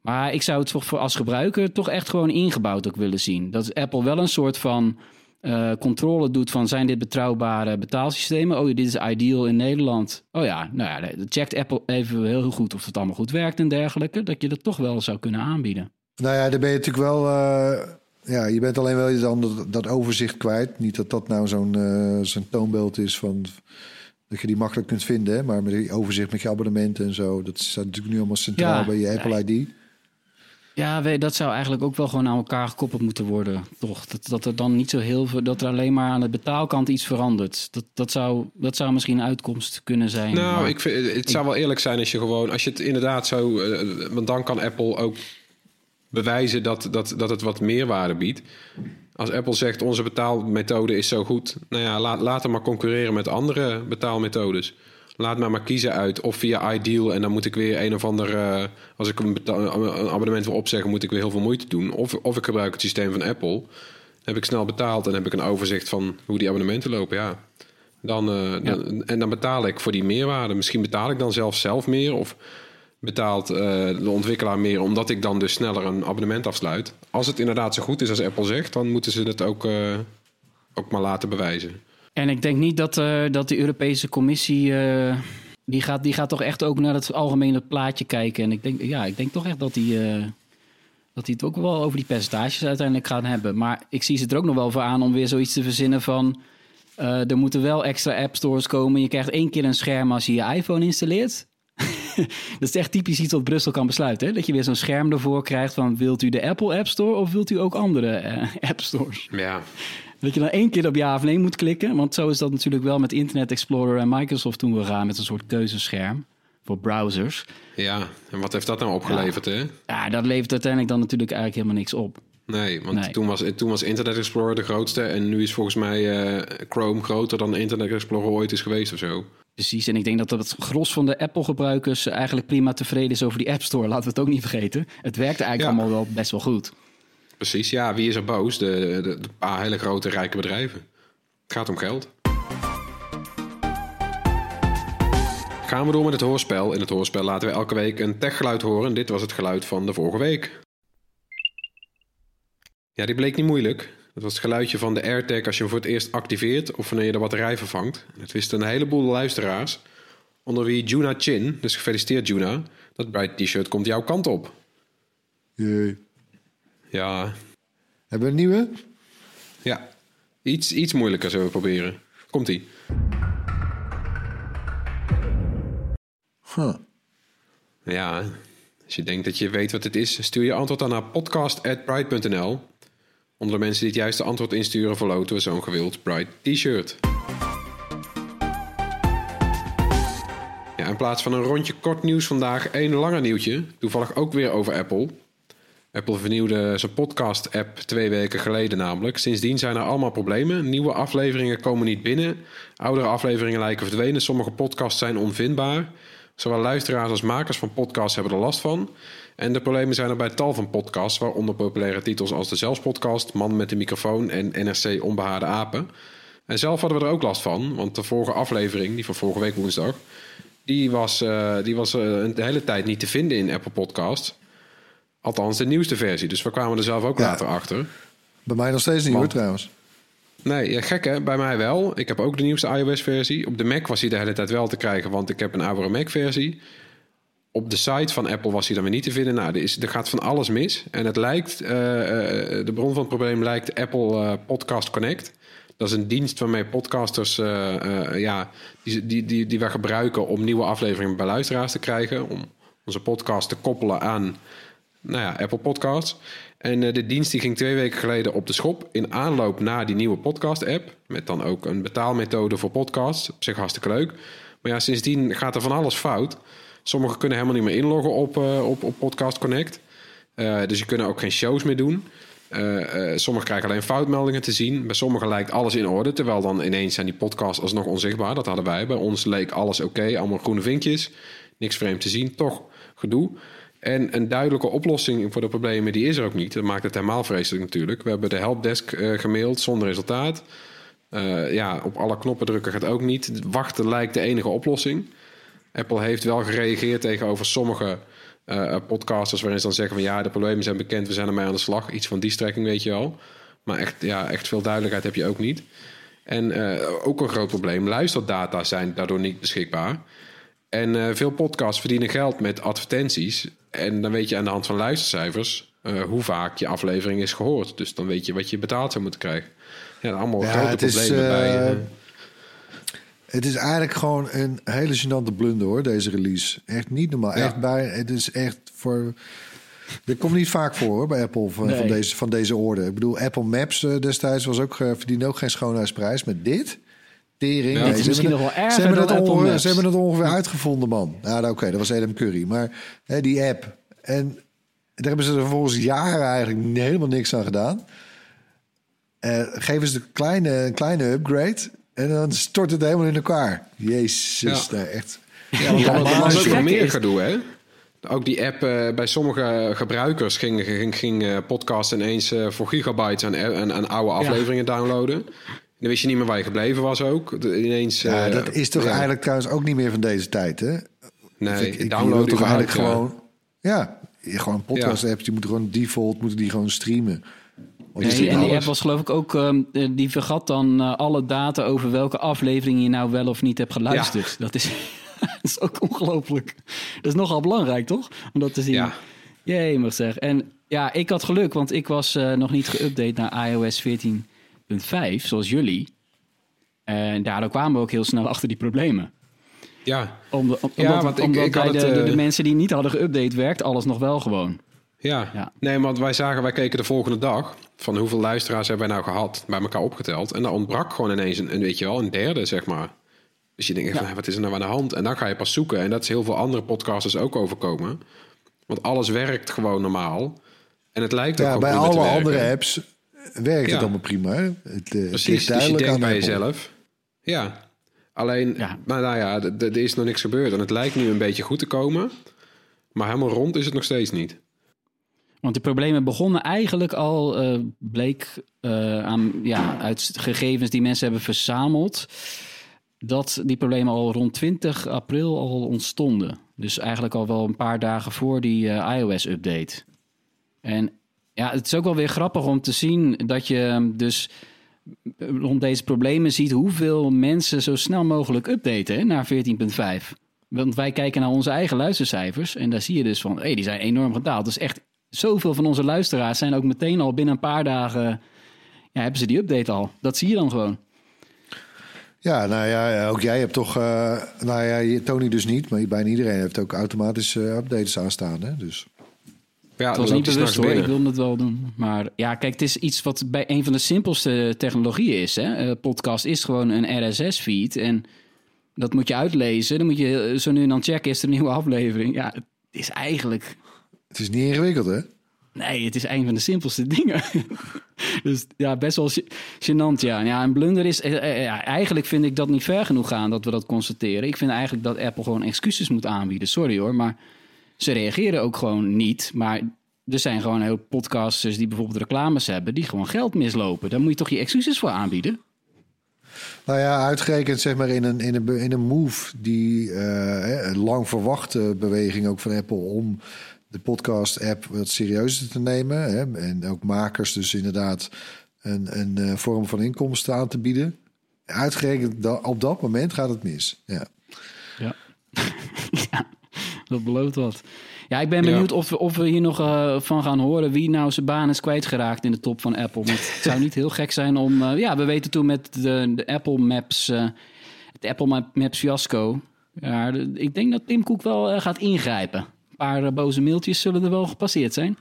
Maar ik zou het toch voor als gebruiker toch echt gewoon ingebouwd ook willen zien. Dat Apple wel een soort van eh, controle doet van zijn dit betrouwbare betaalsystemen. Oh, dit is ideal in Nederland. Oh ja, nou ja, dan checkt Apple even heel goed of het allemaal goed werkt en dergelijke. Dat je dat toch wel zou kunnen aanbieden. Nou ja, dan ben je natuurlijk wel. eh, ja, je bent alleen wel dan dat, dat overzicht kwijt. Niet dat dat nou zo'n eh, zo'n toonbeeld is van. Dat je die makkelijk kunt vinden, hè, maar met die overzicht met je abonnementen en zo. Dat staat natuurlijk nu allemaal centraal Ja, bij je Apple ID. Ja, we- dat zou eigenlijk ook wel gewoon aan elkaar gekoppeld moeten worden, toch? Dat, dat er dan niet zo heel veel, dat er alleen maar aan de betaalkant iets verandert. Dat, dat, zou, dat zou misschien een uitkomst kunnen zijn. Nou, ik vind, het zou wel eerlijk zijn als je gewoon, als je het inderdaad zo, eh, want dan kan Apple ook bewijzen dat, dat, dat het wat meerwaarde biedt. Als Apple zegt onze betaalmethode is zo goed, nou ja, laat, laat hem maar concurreren met andere betaalmethodes. Laat mij maar kiezen uit of via Ideal en dan moet ik weer een of ander, eh, als ik een, abonnement wil opzeggen, moet ik weer heel veel moeite doen. Of, of ik gebruik het systeem van Apple. Dan heb ik snel betaald en heb ik een overzicht van hoe die abonnementen lopen. Ja, dan, eh, dan- en dan betaal ik voor die meerwaarde. Misschien betaal ik dan zelf zelf meer of betaalt eh, de ontwikkelaar meer omdat ik dan dus sneller een abonnement afsluit. Als het inderdaad zo goed is als Apple zegt, dan moeten ze het ook, eh, ook maar laten bewijzen. En ik denk niet dat, eh, dat de Europese Commissie. eh, die, gaat, die gaat toch echt ook naar het algemene plaatje kijken. En ik denk, ja, ik denk toch echt dat die. eh, dat die het ook wel over die percentages uiteindelijk gaan hebben. Maar ik zie ze er ook nog wel voor aan om weer zoiets te verzinnen van. er moeten wel extra app stores komen. Je krijgt één keer een scherm als je je iPhone installeert. dat is echt typisch iets wat Brussel kan besluiten. Hè? Dat je weer zo'n scherm ervoor krijgt van... wilt u de Apple App Store of wilt u ook andere eh, app stores? Ja, Dat je dan één keer op ja of nee moet klikken. Want zo is dat natuurlijk wel met Internet Explorer en Microsoft toen we gaan met een soort keuzescherm voor browsers. ja. En wat heeft dat nou opgeleverd, hè? Ja, dat levert uiteindelijk dan natuurlijk eigenlijk helemaal niks op. Nee, want Nee. Toen, was, toen was Internet Explorer de grootste. En nu is volgens mij eh, Chrome groter dan Internet Explorer ooit is geweest of zo. Precies, en ik denk dat het gros van de Apple-gebruikers eigenlijk prima tevreden is over die App Store. Laten we het ook niet vergeten. Het werkt eigenlijk Ja. allemaal wel best wel goed. Precies, ja. Wie is er boos? De, de, de paar hele grote rijke bedrijven. Het gaat om geld. Gaan we door met het hoorspel. In het hoorspel laten we elke week een techgeluid horen. Dit was het geluid van de vorige week. Ja, die bleek niet moeilijk. Dat was het geluidje van de AirTag als je hem voor het eerst activeert of wanneer je de batterij vervangt. Het wisten een heleboel luisteraars, onder wie Juna Chin, dus gefeliciteerd Juna. Dat Bright T-shirt komt jouw kant op. Jee. Ja, Hebben we een nieuwe? ja. Iets, iets moeilijker zullen we proberen. Komt-ie. Huh. Ja, als je denkt dat je weet wat het is, stuur je antwoord dan naar podcast.bright.nl. Onder de mensen die het juiste antwoord insturen, verloten we zo'n gewild Bright T-shirt. Ja, in plaats van een rondje kort nieuws vandaag, één langer nieuwtje. Toevallig ook weer over Apple. Apple vernieuwde zijn podcast-app twee weken geleden namelijk. Sindsdien zijn er allemaal problemen. Nieuwe afleveringen komen niet binnen. Oudere afleveringen lijken verdwenen. Sommige podcasts zijn onvindbaar. Zowel luisteraars als makers van podcasts hebben er last van. En de problemen zijn er bij tal van podcasts, waaronder populaire titels als de Zelfspodcast, Man met de microfoon en NRC Onbehaarde Apen. En zelf hadden we er ook last van, want de vorige aflevering, die van vorige week woensdag, die was, eh, die was eh, de hele tijd niet te vinden in Apple Podcasts. Althans, de nieuwste versie. Dus we kwamen er zelf ook Ja. later achter. Bij mij nog steeds niet hoor trouwens. Nee, ja, gek hè? Bij mij wel. Ik heb ook de nieuwste iOS-versie. Op de Mac was hij de hele tijd wel te krijgen, want ik heb een oudere Mac-versie. Op de site van Apple was hij dan weer niet te vinden. Nou, er, is, er gaat van alles mis. En het lijkt, eh, eh, de bron van het probleem lijkt Apple eh, Podcast Connect. Dat is een dienst waarmee podcasters, ja, die, die, die, die we gebruiken om nieuwe afleveringen bij luisteraars te krijgen. Om onze podcast te koppelen aan nou ja, Apple Podcasts. En eh, de dienst die ging twee weken geleden op de schop in aanloop naar die nieuwe podcast-app. Met dan ook een betaalmethode voor podcasts. Op zich hartstikke leuk. Maar ja, sindsdien gaat er van alles fout. Sommigen kunnen helemaal niet meer inloggen op, eh, op, op Podcast Connect. Eh, dus je kunnen ook geen shows meer doen. Sommigen krijgen alleen foutmeldingen te zien. Bij sommigen lijkt alles in orde. Terwijl dan ineens zijn die podcasts alsnog onzichtbaar. Dat hadden wij. Bij ons leek alles oké. allemaal groene vinkjes. Niks vreemd te zien. Toch gedoe. En een duidelijke oplossing voor de problemen die is er ook niet. Dat maakt het helemaal vreselijk natuurlijk. We hebben de helpdesk eh, gemaild zonder resultaat. Eh, ja, op alle knoppen drukken gaat ook niet. Wachten lijkt de enige oplossing. Apple heeft wel gereageerd tegenover sommige eh, podcasters... waarin ze dan zeggen van ja, de problemen zijn bekend... we zijn ermee aan de slag. Iets van die strekking weet je al. Maar echt, ja, echt veel duidelijkheid heb je ook niet. En ook een groot probleem, luisterdata zijn daardoor niet beschikbaar. En eh, veel podcasts verdienen geld met advertenties. En dan weet je aan de hand van luistercijfers... eh, hoe vaak je aflevering is gehoord. Dus dan weet je wat je betaald zou moeten krijgen. Ja, allemaal Ja, grote het is, problemen bij... eh, eh, Het is eigenlijk gewoon een hele gênante blunder hoor, deze release. Echt niet normaal. Ja. Echt bij, het is echt voor... Dit komt niet vaak voor hoor, bij Apple van, Nee. van, deze, van deze orde. Ik bedoel, Apple Maps destijds was ook, verdiende ook geen schoonheidsprijs. Met dit, tering. Ja, nee, het is ze misschien hebben nog wel het- erger ze hebben dan het Apple ongeveer- Maps. Ze hebben het ongeveer uitgevonden, man. Ja, nou, oké, dat was Adam Curry. Maar hè, die app. En daar hebben ze er vervolgens jaren eigenlijk helemaal niks aan gedaan. Eh, geven ze een kleine, een kleine upgrade. En dan stort het helemaal in elkaar. Jezus, Ja. daar echt. Ja, want Ja, was het ook nog meer gedoe, hè? Ook die app eh, bij sommige gebruikers ging, ging, ging eh, podcast ineens eh, voor gigabytes aan, aan, aan oude afleveringen downloaden. Dan wist je niet meer waar je gebleven was ook. De- ineens, Ja, eh, dat is toch ja. eigenlijk trouwens ook niet meer van deze tijd, hè? Nee, Of ik, ik download toch eigenlijk ja. gewoon... Ja, je- gewoon podcast-apps, die moeten gewoon default moeten die gewoon streamen. Want Nee, die en die alles- app was geloof ik ook, ehm, eh, die vergat dan eh, alle data over welke aflevering je nou wel of niet hebt geluisterd. Dat, is, dat is ook ongelooflijk. Dat is nogal belangrijk, toch? Om dat te zien. Ja. Jee, mag zeg. En ja, ik had geluk, want ik was eh, nog niet geüpdate naar iOS 14.5, zoals jullie. En daardoor kwamen we ook heel snel achter die problemen. Ja, Om, om- Ja, omdat want ik- omdat ik bij had de, het, de, eh, de mensen die niet hadden geüpdate, werkt alles nog wel gewoon. ja. Ja. Nee, want wij zagen, wij keken de volgende dag van hoeveel luisteraars hebben wij nou gehad, bij elkaar opgeteld. En dan ontbrak gewoon ineens een, een weet je wel, een derde, zeg maar. Dus je denkt, van, wat is er nou aan de hand? En dan ga je pas zoeken. En dat is heel veel andere podcasters ook overkomen. Want alles werkt gewoon normaal. En het lijkt ook Ja, bij alle andere apps werkt Ja. het allemaal prima. Hè? Het, eh, het Precies, dus je duidelijk denkt aan bij Apple. jezelf. Ja, alleen, Ja. Maar nou ja, er is nog niks gebeurd. En het lijkt nu een beetje goed te komen. Maar helemaal rond is het nog steeds niet. Want de problemen begonnen eigenlijk al, eh, bleek eh, aan, ja, uit gegevens die mensen hebben verzameld, dat die problemen al rond 20 april al ontstonden. Dus eigenlijk al wel een paar dagen voor die eh, iOS-update. En ja, het is ook wel weer grappig om te zien dat je ehm, dus rond deze problemen ziet hoeveel mensen zo snel mogelijk updaten hè, naar 14.5. Want wij kijken naar onze eigen luistercijfers en daar zie je dus van, hé, die zijn enorm gedaald. Dus echt zoveel van onze luisteraars zijn ook meteen al binnen een paar dagen, ja, hebben ze die update al. Dat zie je dan gewoon. Ja, nou ja, ook jij hebt toch... eh, nou ja, Tony dus niet, maar bijna iedereen heeft ook automatisch eh, updates aanstaan. Hè? Dus Ja, Het was niet bewust hoor, ik wilde het wel doen. Maar ja, kijk, het is iets wat bij een van de simpelste technologieën is. Hè? Eh, podcast is gewoon een RSS-feed en dat moet je uitlezen. Dan moet je eh, zo nu en dan checken, is er een nieuwe aflevering? Ja, het is eigenlijk... het is niet ingewikkeld, hè? Nee, het is een van de simpelste dingen. dus ja, best wel gê- gênant, ja. ja een blunder is... eh, ja, eigenlijk vind ik dat niet ver genoeg gaan dat we dat constateren. Ik vind eigenlijk dat Apple gewoon excuses moet aanbieden. Sorry hoor, maar ze reageren ook gewoon niet. Maar er zijn gewoon heel podcasters die bijvoorbeeld reclames hebben... die gewoon geld mislopen. Daar moet je toch je excuses voor aanbieden? Nou ja, uitgerekend zeg maar in een, in een, in een move die een lang verwachte beweging ook van Apple om de podcast-app wat serieuzer te nemen. Hè, en ook makers dus inderdaad een, een eh, vorm van inkomsten aan te bieden. Uitgerekend op dat moment gaat het mis. Ja. dat belooft wat. Ja, ik ben benieuwd of, we, of we hier nog eh, van gaan horen wie nou zijn baan is kwijtgeraakt in de top van Apple. Want het zou niet heel gek zijn om... eh, ja, we weten toen met de, de Apple Maps, eh, het Apple Ma- Maps fiasco. Ja, de- ik denk dat Tim Cook wel gaat ingrijpen. Een paar boze mailtjes zullen er wel gepasseerd zijn.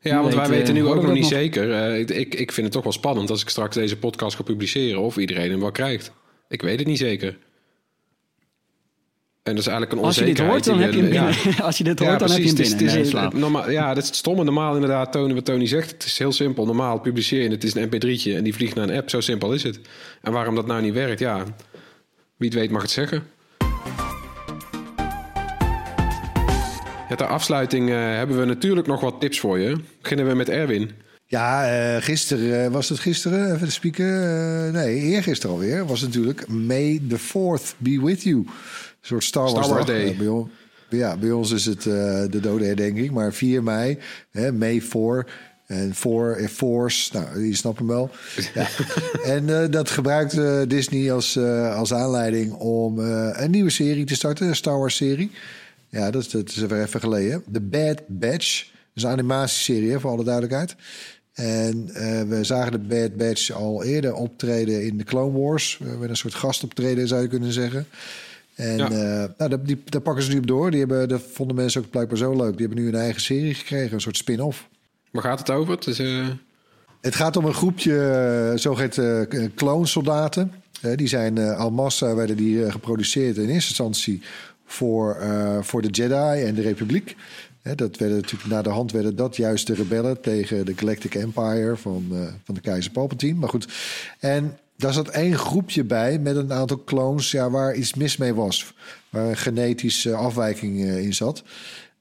Ja, want wij weten nu ook nog niet zeker. Ik, ik, ik vind het toch wel spannend als ik straks deze podcast ga publiceren... of iedereen hem wel krijgt. Ik weet het niet zeker. En dat is eigenlijk een Als je dit onzekerheid. hoort, dan heb je hem die we- binnen. Als je dit hoort, dan heb je hem precies. binnen. Het is, Nee, het is, normaal, ja, dat is het stomme. Normaal inderdaad, Tony, wat Tony zegt. Het is heel simpel. Normaal publiceer je het. Is een mp3'tje en die vliegt naar een app. Zo simpel is het. En waarom dat nou niet werkt, ja... Wie het weet mag het zeggen. Ja, ter afsluiting eh, hebben we natuurlijk nog wat tips voor je. Beginnen we met Erwin. Ja, eh, gisteren eh, was het gisteren, even de speaker. eh, nee, eergisteren alweer. Was het natuurlijk May the 4th be with you. Een soort Star Wars, Star Wars dag. Day. Bij, on- ja, bij ons is het eh, de dode herdenking, maar 4 mei, hè, May 4. En voor eh, Force, nou, die snappen hem wel. Ja. en eh, dat gebruikt Disney als, als aanleiding om een nieuwe serie te starten, een Star Wars serie. Ja, dat, is- dat is weer even geleden. The Bad Batch. Dat is een animatieserie, hè, voor alle duidelijkheid. En we zagen de Bad Batch al eerder optreden in de Clone Wars. Met een soort gastoptreden, zou je kunnen zeggen. En Ja. eh, nou, daar, die, daar pakken ze nu op door. Die hebben, dat vonden mensen ook blijkbaar zo leuk. Die hebben nu een eigen serie gekregen, een soort spin-off. Waar gaat het over? Het is, eh, Het gaat om een groepje eh, zogeheten uh, kloonsoldaten. Die zijn al massa werden die geproduceerd in eerste instantie voor, voor de Jedi en de Republiek. Dat werden natuurlijk na de hand werden dat juist de rebellen tegen de Galactic Empire van, van de keizer Palpatine. Maar goed, en daar zat één groepje bij met een aantal clones ja, waar iets mis mee was. Waar een genetische afwijking eh, in zat.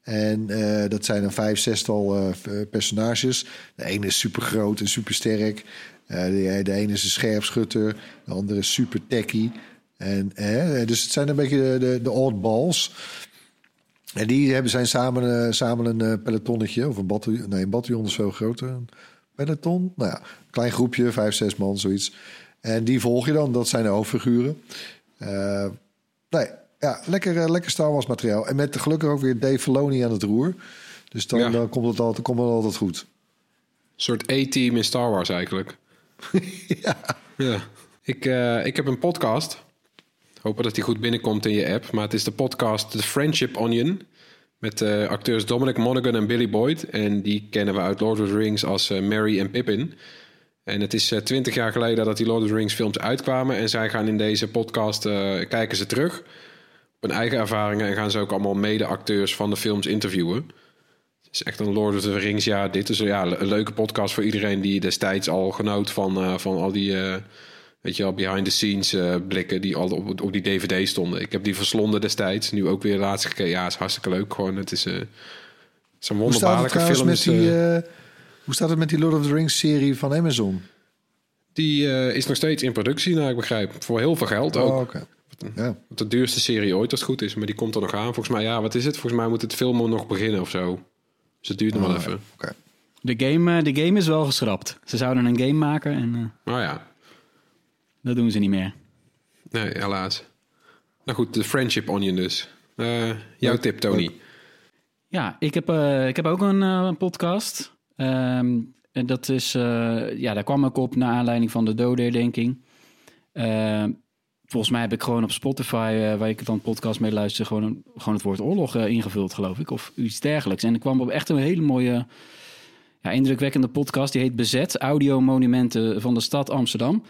En eh, dat zijn een vijf, zestal eh, personages. De ene is super groot en super sterk. de, ene is een scherpschutter. De andere is super techie. En, eh, dus het zijn een beetje de, de, de oddballs. En die hebben, zijn samen, eh, samen een eh, pelotonnetje. Of een bataljon. Nee, een bataljon is veel groter. Een peloton. Nou ja, klein groepje. Vijf, zes man, zoiets. En die volg je dan. Dat zijn de hoofdfiguren. Eh, nee, ja, lekker, eh, lekker Star Wars materiaal. En met gelukkig ook weer Dave Filoni aan het roer. Dus dan, Ja. dan komt, het altijd, komt het altijd goed. een soort A-team in Star Wars eigenlijk. ja. Ja. Ik, eh, ik heb een podcast. Hopen dat die goed binnenkomt in je app. Maar het is de podcast The Friendship Onion. Met eh, acteurs Dominic Monaghan en Billy Boyd. En die kennen we uit Lord of the Rings als Merry en Pippin. En het is twintig jaar geleden dat die Lord of the Rings films uitkwamen. En zij gaan in deze podcast, eh, kijken ze terug op hun eigen ervaringen. En gaan ze ook allemaal mede-acteurs van de films interviewen. Het is echt een Lord of the Rings jaar. Dit is ja, een leuke podcast voor iedereen die destijds al genoot van, eh, van al die... eh, weet je wel, behind the scenes eh, blikken die al op, op die DVD stonden. Ik heb die verslonden destijds. Nu ook weer laatst gekeken. Ja, is hartstikke leuk gewoon. Het is, eh het is een wonderbaarlijke film. met die, eh, eh, hoe staat het met die Lord of the Rings serie van Amazon? die eh, is nog steeds in productie, naar ik begrijp. Voor heel veel geld ook. Oh, oké. Ja. Wat De duurste serie ooit, als het goed is. Maar die komt er nog aan. Volgens mij, ja, wat is het? Volgens mij moet het filmen nog beginnen of zo. Dus het duurt nog wel Oh, even. oké. De game, eh, de game is wel geschrapt. Ze zouden een game maken en eh, Maar ja, dat doen ze niet meer. nee, helaas. Nou goed, de Friendship Onion dus. Eh, jouw tip, Tony. Ja, ik heb, eh, ik heb ook een eh, podcast. Ehm, en dat is, eh, ja, daar kwam ik op naar aanleiding van de dodenherdenking. Ehm volgens mij heb ik gewoon op Spotify, eh, waar ik dan podcast mee luister, gewoon, gewoon het woord oorlog eh, ingevuld, geloof ik. Of iets dergelijks. En ik kwam op echt een hele mooie, ja, indrukwekkende podcast. Die heet Bezet, Audiomonumenten van de stad Amsterdam.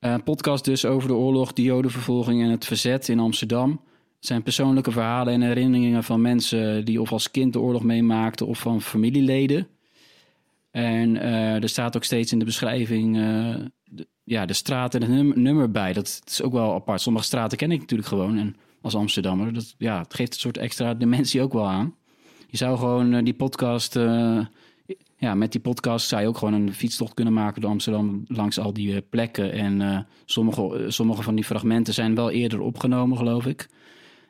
Een podcast dus over de oorlog, de jodenvervolging en het verzet in Amsterdam. Zijn persoonlijke verhalen en herinneringen van mensen die of als kind de oorlog meemaakten of van familieleden. En eh, er staat ook steeds in de beschrijving eh, de, ja, de straat en het num- nummer bij. Dat is ook wel apart. Sommige straten ken ik natuurlijk gewoon. En als Amsterdammer, dat, ja, het geeft een soort extra dimensie ook wel aan. Je zou gewoon eh, die podcast, ja, met die podcast zou je ook gewoon een fietstocht kunnen maken door Amsterdam langs al die plekken. En sommige, sommige van die fragmenten zijn wel eerder opgenomen, geloof ik.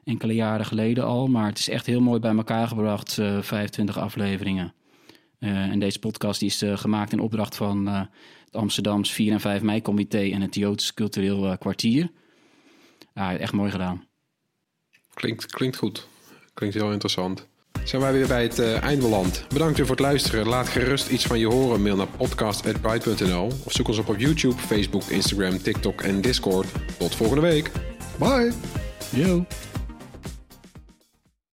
Enkele jaren geleden al. Maar het is echt heel mooi bij elkaar gebracht, eh 25 afleveringen. Eh, en deze podcast die is eh, gemaakt in opdracht van eh, het Amsterdams 4 en 5 mei comité en het Joods cultureel kwartier. Ah, echt mooi gedaan. Klinkt, klinkt goed. Klinkt heel interessant. Zijn wij weer bij het beland. Bedankt weer voor het luisteren. Laat gerust iets van je horen. Mail naar podcast.bright.nl of zoek ons op op YouTube, Facebook, Instagram, TikTok en Discord. Tot volgende week. Bye! Yo.